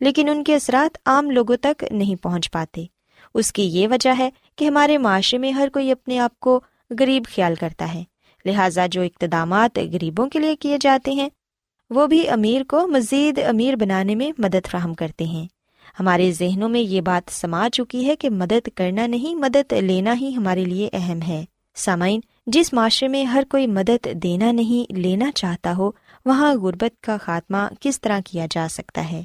لیکن ان کے اثرات عام لوگوں تک نہیں پہنچ پاتے۔ اس کی یہ وجہ ہے کہ ہمارے معاشرے میں ہر کوئی اپنے آپ کو غریب خیال کرتا ہے۔ لہٰذا جو اقتدامات غریبوں کے لیے کیے جاتے ہیں، وہ بھی امیر کو مزید امیر بنانے میں مدد فراہم کرتے ہیں۔ ہمارے ذہنوں میں یہ بات سما چکی ہے کہ مدد کرنا نہیں، مدد لینا ہی ہمارے لیے اہم ہے۔ سامعین، جس معاشرے میں ہر کوئی مدد دینا نہیں، لینا چاہتا ہو، وہاں غربت کا خاتمہ کس طرح کیا جا سکتا ہے؟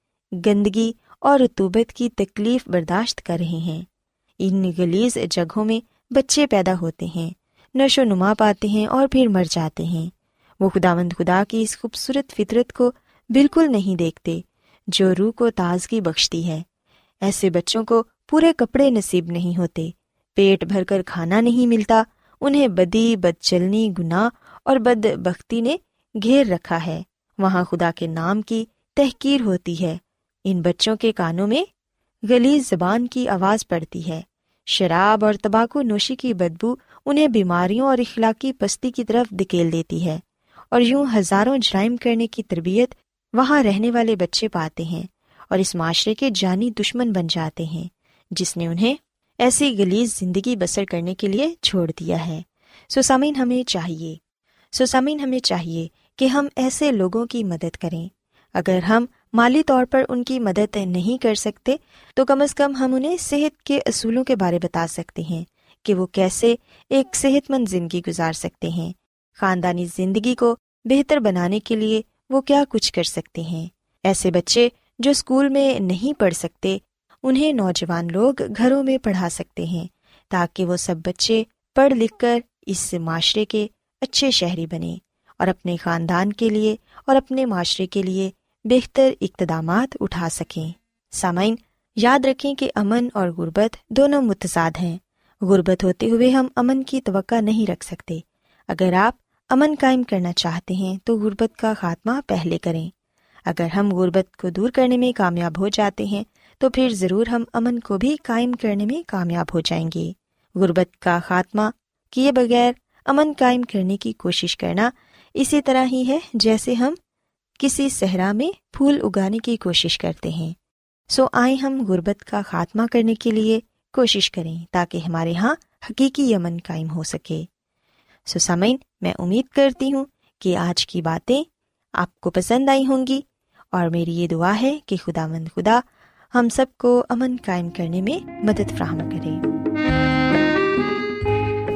گندگی اور رتوبت کی تکلیف برداشت کر رہے ہیں۔ ان گلیز جگہوں میں بچے پیدا ہوتے ہیں، نشو نما پاتے ہیں اور پھر مر جاتے ہیں۔ وہ خدا مند خدا کی اس خوبصورت فطرت کو بالکل نہیں دیکھتے، جو روح کو تازگی بخشتی ہے۔ ایسے بچوں کو پورے کپڑے نصیب نہیں ہوتے، پیٹ بھر کر کھانا نہیں ملتا، انہیں بدی بد چلنی، گناہ اور بد بختی نے گھیر رکھا ہے۔ وہاں خدا کے نام کی تحقیر ہوتی ہے۔ ان بچوں کے کانوں میں گلی زبان کی آواز پڑتی ہے۔ شراب اور تباکو نوشی کی بدبو انہیں بیماریوں اور اخلاقی پستی کی طرف دکیل دیتی ہے اور یوں ہزاروں جرائم کرنے کی تربیت وہاں رہنے والے بچے پاتے ہیں اور اس معاشرے کے جانی دشمن بن جاتے ہیں، جس نے انہیں ایسی گلیز زندگی بسر کرنے کے لیے چھوڑ دیا ہے۔ سوسامین، ہمیں چاہیے، سوسامین، ہمیں چاہیے کہ ہم ایسے لوگوں کی مدد کریں۔ اگر ہم مالی طور پر ان کی مدد نہیں کر سکتے، تو کم از کم ہم انہیں صحت کے اصولوں کے بارے بتا سکتے ہیں کہ وہ کیسے ایک صحت مند زندگی گزار سکتے ہیں۔ خاندانی زندگی کو بہتر بنانے کے لیے وہ کیا کچھ کر سکتے ہیں۔ ایسے بچے جو اسکول میں نہیں پڑھ سکتے، انہیں نوجوان لوگ گھروں میں پڑھا سکتے ہیں تاکہ وہ سب بچے پڑھ لکھ کر اس معاشرے کے اچھے شہری بنے اور اپنے خاندان کے لیے اور اپنے معاشرے کے لیے بہتر اقتدامات اٹھا سکیں۔ سامعین، یاد رکھیں کہ امن اور غربت دونوں متضاد ہیں۔ غربت ہوتے ہوئے ہم امن کی توقع نہیں رکھ سکتے۔ اگر آپ امن قائم کرنا چاہتے ہیں تو غربت کا خاتمہ پہلے کریں۔ اگر ہم غربت کو دور کرنے میں کامیاب ہو جاتے ہیں تو پھر ضرور ہم امن کو بھی قائم کرنے میں کامیاب ہو جائیں گے۔ غربت کا خاتمہ کیے بغیر امن قائم کرنے کی کوشش کرنا اسی طرح ہی ہے جیسے ہم کسی صحرا میں پھول اگانے کی کوشش کرتے ہیں۔ سو آئیں ہم غربت کا خاتمہ کرنے کے لیے کوشش کریں تاکہ ہمارے یہاں حقیقی امن قائم ہو سکے۔ سو سمعین میں امید کرتی ہوں کہ آج کی باتیں آپ کو پسند آئی ہوں گی اور میری یہ دعا ہے کہ خدا مند خدا ہم سب کو امن قائم کرنے میں مدد فراہم کرے۔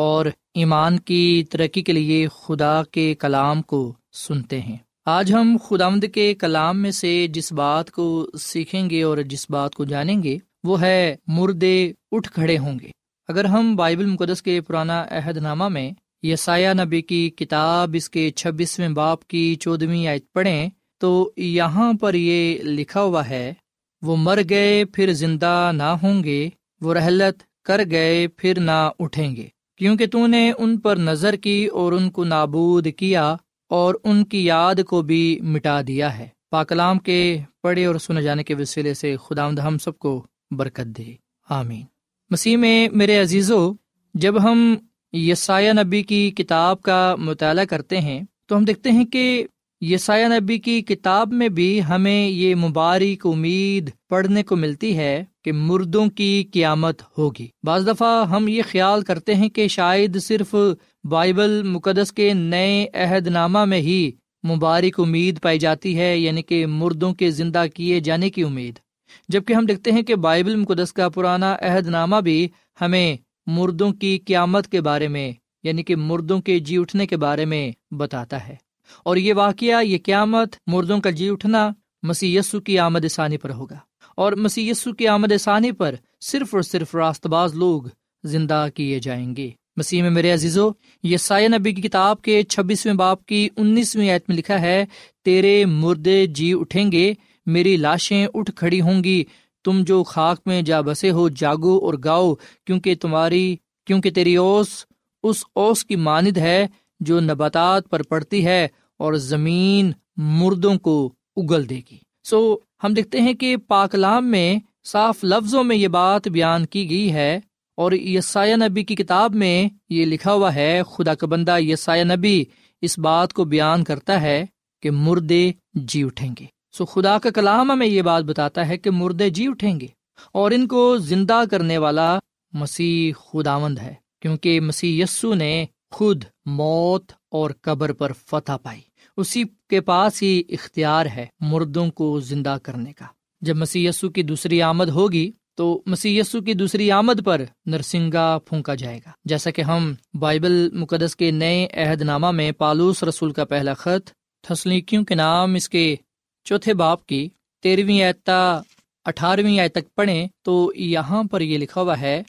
اور ایمان کی ترقی کے لیے خدا کے کلام کو سنتے ہیں۔ آج ہم خدامد کے کلام میں سے جس بات کو سیکھیں گے اور جس بات کو جانیں گے، وہ ہے مردے اٹھ کھڑے ہوں گے۔ اگر ہم بائبل مقدس کے پرانا عہد نامہ میں یسایہ نبی کی کتاب اس کے چھبیسویں باپ کی چودہویں آیت پڑھیں، تو یہاں پر یہ لکھا ہوا ہے، وہ مر گئے پھر زندہ نہ ہوں گے، وہ رحلت کر گئے پھر نہ اٹھیں گے۔ کیونکہ تو نے ان پر نظر کی اور ان کو نابود کیا اور ان کی یاد کو بھی مٹا دیا ہے۔ پاکلام کے پڑھے اور سنے جانے کے وسیلے سے خدا ہم سب کو برکت دے۔ آمین۔ مسیح میں میرے عزیزو، جب ہم یسایہ نبی کی کتاب کا مطالعہ کرتے ہیں تو ہم دیکھتے ہیں کہ یسایہ نبی کی کتاب میں بھی ہمیں یہ مبارک امید پڑھنے کو ملتی ہے کہ مردوں کی قیامت ہوگی۔ بعض دفعہ ہم یہ خیال کرتے ہیں کہ شاید صرف بائبل مقدس کے نئے عہد نامہ میں ہی مبارک امید پائی جاتی ہے یعنی کہ مردوں کے زندہ کیے جانے کی امید۔ جبکہ ہم دیکھتے ہیں کہ بائبل مقدس کا پرانا عہد نامہ بھی ہمیں مردوں کی قیامت کے بارے میں یعنی کہ مردوں کے جی اٹھنے کے بارے میں بتاتا ہے۔ اور یہ واقعہ یہ قیامت مردوں کا جی اٹھنا مسی کی آمد ثانی پر ہوگا۔ اور مسی کی آمد ثانی پر صرف اور صرف راست باز لوگ زندہ کیے جائیں گے۔ مسیح میں میرے عزیزو یہ سائے نبی کی کتاب کے چھبیسویں باپ کی انیسویں آیت میں لکھا ہے، تیرے مردے جی اٹھیں گے، میری لاشیں اٹھ کھڑی ہوں گی، تم جو خاک میں جا بسے ہو جاگو اور گاؤ، کیونکہ تمہاری، کیونکہ تیری اوس، اس اوس کی ماند ہے جو نباتات پر پڑتی ہے اور زمین مردوں کو اگل دے گی۔ سو ہم دیکھتے ہیں کہ پاکلام میں صاف لفظوں میں یہ بات بیان کی گئی ہے اور یسایہ نبی کی کتاب میں یہ لکھا ہوا ہے، خدا کا بندہ یسایہ نبی اس بات کو بیان کرتا ہے کہ مردے جی اٹھیں گے۔ سو خدا کا کلام ہمیں یہ بات بتاتا ہے کہ مردے جی اٹھیں گے اور ان کو زندہ کرنے والا مسیح خداوند ہے، کیونکہ مسیح یسو نے خود موت اور قبر پر فتح پائی۔ اسی کے پاس ہی اختیار ہے مردوں کو زندہ کرنے کا۔ جب مسی کی دوسری آمد ہوگی تو مسی کی دوسری آمد پر نرسنگا پھونکا جائے گا۔ جیسا کہ ہم بائبل مقدس کے نئے عہد نامہ میں پالوس رسول کا پہلا خط تھسلیکیوں کے نام اس کے چوتھے باپ کی تیرہویں ایتا اٹھارہویں آئے تک پڑھیں تو یہاں پر یہ لکھا ہوا ہے،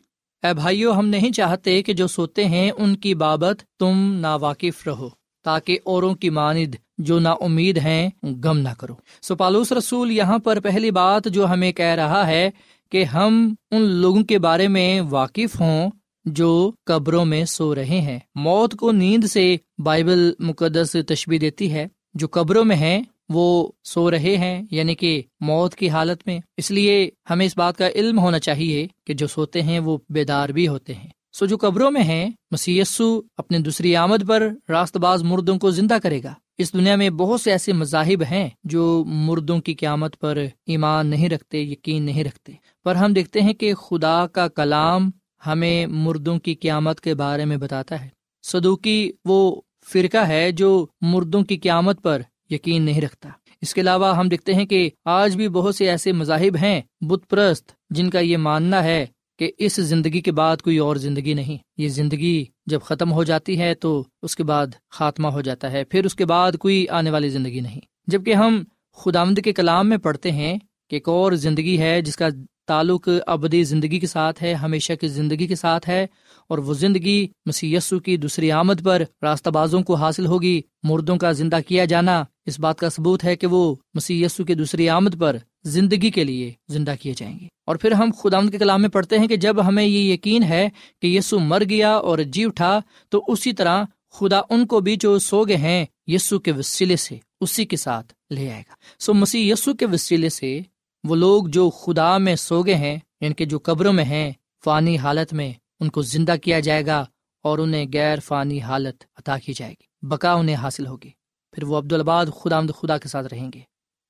اے بھائیو، ہم نہیں چاہتے کہ جو سوتے ہیں ان کی بابت تم نا واقف رہو۔ تاکہ اوروں کی ماند جو نا امید ہیں گم نہ کرو۔ سو پالوس رسول، یہاں پر پہلی بات جو ہمیں کہہ رہا ہے کہ ہم ان لوگوں کے بارے میں واقف ہوں جو قبروں میں سو رہے ہیں۔ موت کو نیند سے بائبل مقدس تشبی دیتی ہے۔ جو قبروں میں ہیں، وہ سو رہے ہیں یعنی کہ موت کی حالت میں۔ اس لیے ہمیں اس بات کا علم ہونا چاہیے کہ جو سوتے ہیں، وہ بیدار بھی ہوتے ہیں۔ سو جو قبروں میں ہیں مسیسو اپنے دوسری آمد پر راست باز مردوں کو زندہ کرے گا۔ اس دنیا میں بہت سے ایسے مذاہب ہیں جو مردوں کی قیامت پر ایمان نہیں رکھتے، یقین نہیں رکھتے۔ پر ہم دیکھتے ہیں کہ خدا کا کلام ہمیں مردوں کی قیامت کے بارے میں بتاتا ہے۔ سدوکی وہ فرقہ ہے جو مردوں کی قیامت پر یقین نہیں رکھتا۔ اس کے علاوہ ہم دیکھتے ہیں کہ آج بھی بہت سے ایسے مذاہب ہیں بت پرست جن کا یہ ماننا ہے کہ اس زندگی کے بعد کوئی اور زندگی نہیں۔ یہ زندگی جب ختم ہو جاتی ہے تو اس کے بعد خاتمہ ہو جاتا ہے، پھر اس کے بعد کوئی آنے والی زندگی نہیں۔ جبکہ ہم خدامد کے کلام میں پڑھتے ہیں کہ ایک اور زندگی ہے جس کا تعلق ابدی زندگی کے ساتھ ہے، ہمیشہ کی زندگی کے ساتھ ہے، اور وہ زندگی مسی کی دوسری آمد پر راستہ بازوں کو حاصل ہوگی، مردوں کا زندہ کیا جانا اس بات کا ثبوت ہے کہ وہ مسی کی دوسری آمد پر زندگی کے لیے زندہ کیے جائیں گے۔ اور پھر ہم خدا کے کلام میں پڑھتے ہیں کہ جب ہمیں یہ یقین ہے کہ یسو مر گیا اور جی اٹھا، تو اسی طرح خدا ان کو بھی جو سو گئے ہیں یسو کے وسیلے سے اسی کے ساتھ لے آئے گا۔ سو مسیح یسو کے وسیلے سے وہ لوگ جو خدا میں سو گئے ہیں یعنی ان کے جو قبروں میں ہیں، فانی حالت میں ان کو زندہ کیا جائے گا اور انہیں غیر فانی حالت عطا کی جائے گی، بقا انہیں حاصل ہوگی۔ پھر وہ عبدالباد خدا آمد خدا کے ساتھ رہیں گے۔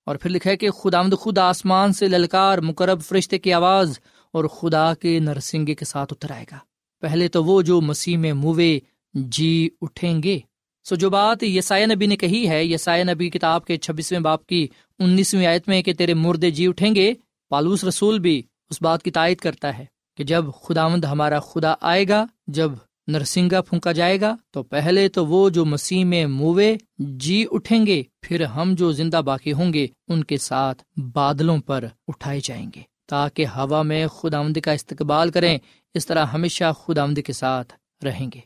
اور پھر لکھا ہے کہ خدا آمد خدا آسمان سے للکار مقرب فرشتے کی آواز اور خدا کے نرسنگے کے ساتھ اتر آئے گا۔ پہلے تو وہ جو مسیح میں موے جی اٹھیں گے۔ سو جو بات یسایہ نبی نے کہی ہے، یسایہ نبی کتاب کے چھبیسویں باپ کی انیسویں آیت میں کہ تیرے مردے جی اٹھیں گے، پالوس رسول بھی اس بات کی تائید کرتا ہے کہ جب خدا مند ہمارا خدا آئے گا، جب نرسنگا پھونکا جائے گا، تو پہلے تو وہ جو مسیح میں موے جی اٹھیں گے، پھر ہم جو زندہ باقی ہوں گے، ان کے ساتھ بادلوں پر اٹھائے جائیں گے، تاکہ ہوا میں خدا آمد کا استقبال کریں، اس طرح ہمیشہ خدا آمد کے ساتھ رہیں گے۔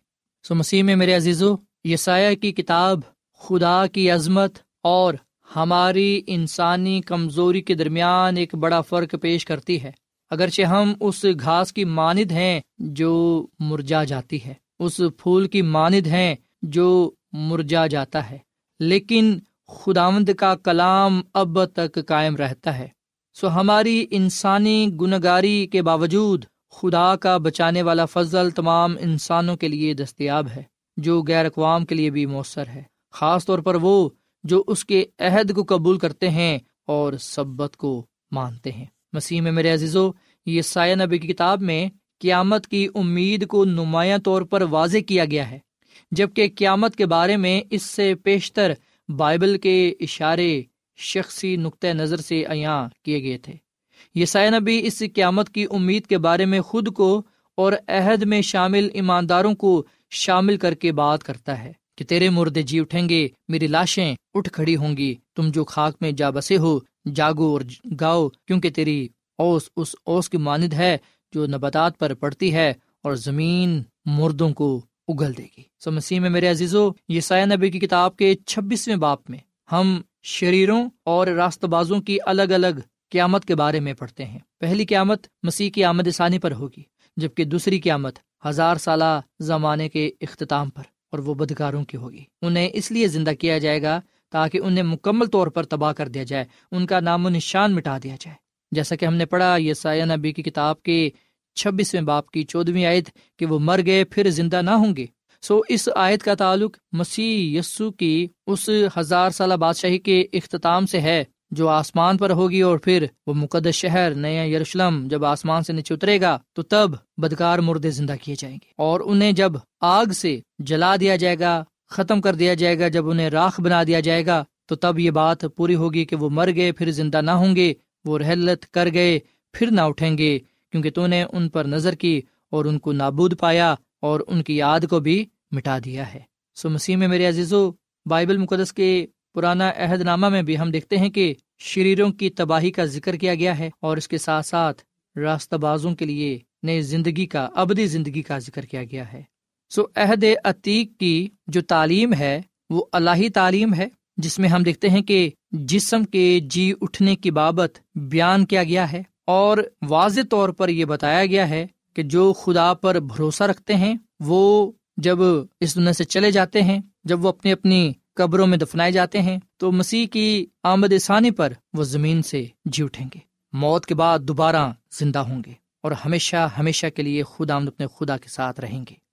سو مسیح میں میرے عزیزو، یسایہ کی کتاب، خدا کی عظمت اور ہماری انسانی کمزوری کے درمیان ایک بڑا فرق پیش کرتی ہے۔ اگرچہ ہم اس گھاس کی ماند ہیں جو مرجا جاتی ہے، اس پھول کی ماند ہیں جو مرجا جاتا ہے، لیکن خداوند کا کلام اب تک قائم رہتا ہے۔ سو ہماری انسانی گنگاری کے باوجود خدا کا بچانے والا فضل تمام انسانوں کے لیے دستیاب ہے، جو غیر اقوام کے لیے بھی مؤثر ہے۔ خاص طور پر وہ جو اس کے عہد کو قبول کرتے ہیں اور سبت کو مانتے ہیں۔ مسیح میں میرے عزیزو، یہ سایہ نبی کی کتاب میں قیامت کی امید کو نمایاں طور پر واضح کیا گیا ہے، جبکہ قیامت کے بارے میں اس سے پیشتر بائبل کے اشارے شخصی نقطۂ نظر سے عیاں کیے گئے تھے۔ یہ سایہ نبی اس قیامت کی امید کے بارے میں خود کو اور عہد میں شامل ایمانداروں کو شامل کر کے بات کرتا ہے کہ تیرے مردے جی اٹھیں گے، میری لاشیں اٹھ کھڑی ہوں گی، تم جو خاک میں جا بسے ہو جاگو اور گاؤ، کیونکہ تیری اوس اس اوس کی مانند ہے جو نباتات پر پڑتی ہے اور زمین مردوں کو اگل دے گی۔ سو مسیح میں میرے عزیزو، یہ سایہ نبی کی کتاب کے چھبیسویں باپ میں ہم شریروں اور راست بازوں کی الگ الگ قیامت کے بارے میں پڑھتے ہیں۔ پہلی قیامت مسیح کی آمد ثانی پر ہوگی، جبکہ دوسری قیامت ہزار سالہ زمانے کے اختتام پر اور وہ بدکاروں کی ہوگی۔ انہیں اس لیے زندہ کیا جائے گا تاکہ انہیں مکمل طور پر تباہ کر دیا جائے، ان کا نام و نشان مٹا دیا جائے۔ جیسا کہ ہم نے پڑھا یہ سایہ نبی کی کتاب کے چھبیسویں باپ کی چودہویں آیت کہ وہ مر گئے، پھر زندہ نہ ہوں گے۔ سو اس آیت کا تعلق مسیح یسو کی اس ہزار سالہ بادشاہی کے اختتام سے ہے، جو آسمان پر ہوگی اور پھر وہ مقدس شہر، نیا یروشلم جب آسمان سے نیچے اترے گا، تو تب بدکار مردے زندہ کیے جائیں گے۔ اور انہیں جب آگ سے جلا دیا جائے گا ختم کر دیا جائے گا، جب انہیں راکھ بنا دیا جائے گا، تو تب یہ بات پوری ہوگی کہ وہ مر گئے، پھر زندہ نہ ہوں گے، وہ رحلت کر گئے، پھر نہ اٹھیں گے، کیونکہ تو نے ان پر نظر کی اور ان کو نابود پایا اور ان کی یاد کو بھی مٹا دیا ہے۔ سو مسیح میں میرے عزیزو، بائبل مقدس کے پرانا عہد نامہ میں بھی ہم دیکھتے ہیں کہ شریروں کی تباہی کا ذکر کیا گیا ہے اور اس کے ساتھ ساتھ راستہ بازوں کے لیے نئے زندگی کا، ابدی زندگی کا ذکر کیا گیا ہے۔ سو عہد عتیق کی جو تعلیم ہے، وہ اللہی تعلیم ہے، جس میں ہم دیکھتے ہیں کہ جسم کے جی اٹھنے کی بابت بیان کیا گیا ہے اور واضح طور پر یہ بتایا گیا ہے کہ جو خدا پر بھروسہ رکھتے ہیں، وہ جب اس دنیا سے چلے جاتے ہیں، جب وہ اپنی اپنی قبروں میں دفنائے جاتے ہیں، تو مسیح کی آمد ثانی پر وہ زمین سے جی اٹھیں گے۔ موت کے بعد دوبارہ زندہ ہوں گے اور ہمیشہ ہمیشہ کے لیے خدا آمد اپنے خدا کے ساتھ رہیں گے۔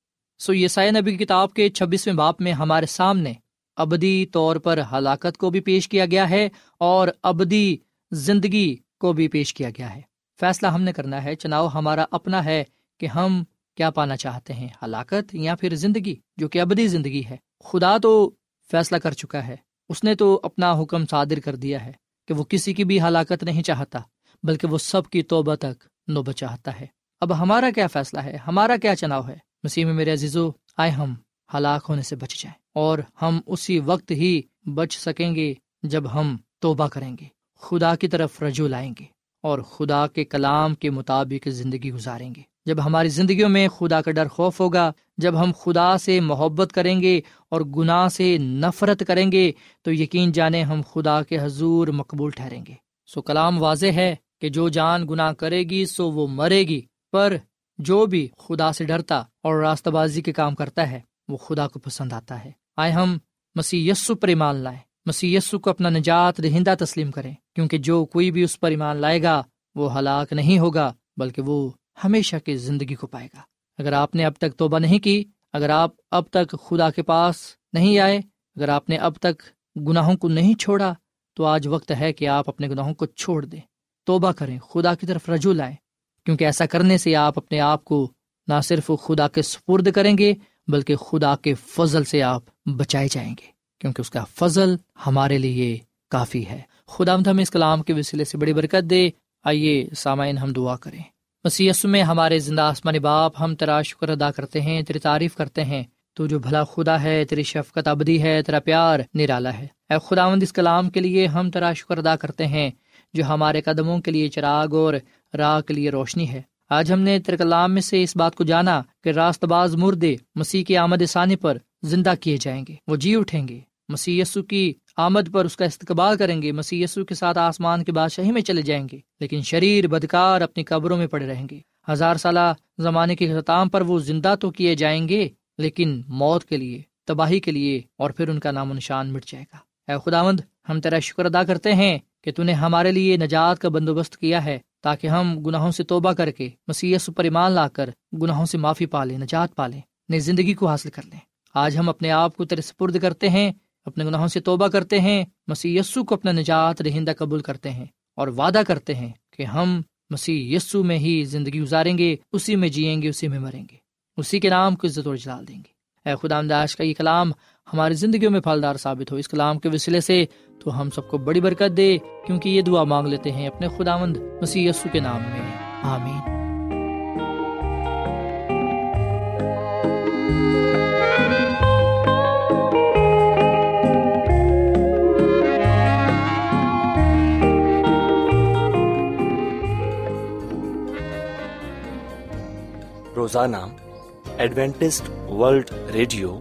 سو یہ نبی کی کتاب کے چھبیسویں باپ میں ہمارے سامنے ابدی طور پر ہلاکت کو بھی پیش کیا گیا ہے اور ابدی زندگی کو بھی پیش کیا گیا ہے۔ فیصلہ ہم نے کرنا ہے، چناؤ ہمارا اپنا ہے کہ ہم کیا پانا چاہتے ہیں، ہلاکت یا پھر زندگی، جو کہ ابدی زندگی ہے۔ خدا تو فیصلہ کر چکا ہے، اس نے تو اپنا حکم صادر کر دیا ہے کہ وہ کسی کی بھی ہلاکت نہیں چاہتا، بلکہ وہ سب کی توبہ تک نوبت چاہتا ہے۔ اب ہمارا کیا فیصلہ ہے؟ ہمارا کیا چناؤ ہے؟ مسیح میں میرے عزیزو، آئے ہم ہلاک ہونے سے بچ جائیں اور ہم اسی وقت ہی بچ سکیں گے جب ہم توبہ کریں گے۔ خدا کی طرف رجوع لائیں گے اور خدا کے کلام کے مطابق زندگی گزاریں گے۔ جب ہماری زندگیوں میں خدا کا ڈر خوف ہوگا، جب ہم خدا سے محبت کریں گے اور گناہ سے نفرت کریں گے، تو یقین جانے ہم خدا کے حضور مقبول ٹھہریں گے۔ سو کلام واضح ہے کہ جو جان گناہ کرے گی، سو وہ مرے گی۔ پر جو بھی خدا سے ڈرتا اور راستہ بازی کے کام کرتا ہے، وہ خدا کو پسند آتا ہے۔ آئے ہم مسیح یسو پر ایمان لائیں۔ مسیح یسو کو اپنا نجات دہندہ تسلیم کریں، کیونکہ جو کوئی بھی اس پر ایمان لائے گا، وہ ہلاک نہیں ہوگا، بلکہ وہ ہمیشہ کی زندگی کو پائے گا۔ اگر آپ نے اب تک توبہ نہیں کی، اگر آپ اب تک خدا کے پاس نہیں آئے، اگر آپ نے اب تک گناہوں کو نہیں چھوڑا، تو آج وقت ہے کہ آپ اپنے گناہوں کو چھوڑ دیں۔ توبہ کریں، خدا کی طرف رجوع لائیں۔ کیونکہ ایسا کرنے سے آپ اپنے آپ کو نہ صرف خدا کے سپرد کریں گے، بلکہ خدا کے فضل سے آپ بچائے جائیں گے، کیونکہ اس کا فضل ہمارے لیے کافی ہے۔ خدا ہم اس کلام کے وسیلے سے بڑی برکت دے۔ آئیے سامعین، ہم دعا کریں۔ مسی میں ہمارے زندہ آسمانی باپ، ہم تیرا شکر ادا کرتے ہیں، تیری تعریف کرتے ہیں۔ تو جو بھلا خدا ہے، تیری شفقت ابدی ہے، تیرا پیار نرالا ہے۔ اے خداوند اس کلام کے لیے ہم تیرا شکر ادا کرتے ہیں، جو ہمارے قدموں کے لیے چراغ اور راہ کے لیے روشنی ہے۔ آج ہم نے تیرے کلام میں سے اس بات کو جانا کہ راست باز مردے مسیح کی آمد ثانی پر زندہ کیے جائیں گے، وہ جی اٹھیں گے۔ مسی کی آمد پر اس کا استقبال کریں گے مسی کے ساتھ آسمان کے بادشاہی میں چلے جائیں گے، لیکن شریر بدکار اپنی قبروں میں پڑے رہیں گے۔ ہزار سالہ زمانے کے اختتام پر وہ زندہ تو کیے جائیں گے، لیکن موت کے لیے، تباہی کے لیے اور پھر ان کا نام و نشان مٹ جائے گا۔ اے خداوند، ہم تیرا شکر ادا کرتے ہیں کہ تو نے ہمارے لیے نجات کا بندوبست کیا ہے۔ تاکہ ہم گناہوں سے توبہ کر کے مسیح پر ایمان لا کر گناہوں سے معافی پالیں نجات پالیں نئی زندگی کو حاصل کر لیں۔ آج ہم اپنے آپ کو تیرے سپرد کرتے ہیں، اپنے گناہوں سے توبہ کرتے ہیں، مسیح یسو کو اپنا نجات رہندہ قبول کرتے ہیں اور وعدہ کرتے ہیں کہ ہم مسیح یسو میں ہی زندگی گزاریں گے، اسی میں جئیں گے، اسی میں مریں گے۔ اسی کے نام کو عزت اور جلال دیں گے۔ اے خدا امداش کا یہ کلام ہماری زندگیوں میں پھلدار ثابت ہو اس کلام کے وسیلے سے، تو ہم سب کو بڑی برکت دے، کیونکہ یہ دعا مانگ لیتے ہیں اپنے خدا مند مسیح یسو کے نام میں۔ آمین۔ روزانہ ایڈوینٹسٹ ورلڈ ریڈیو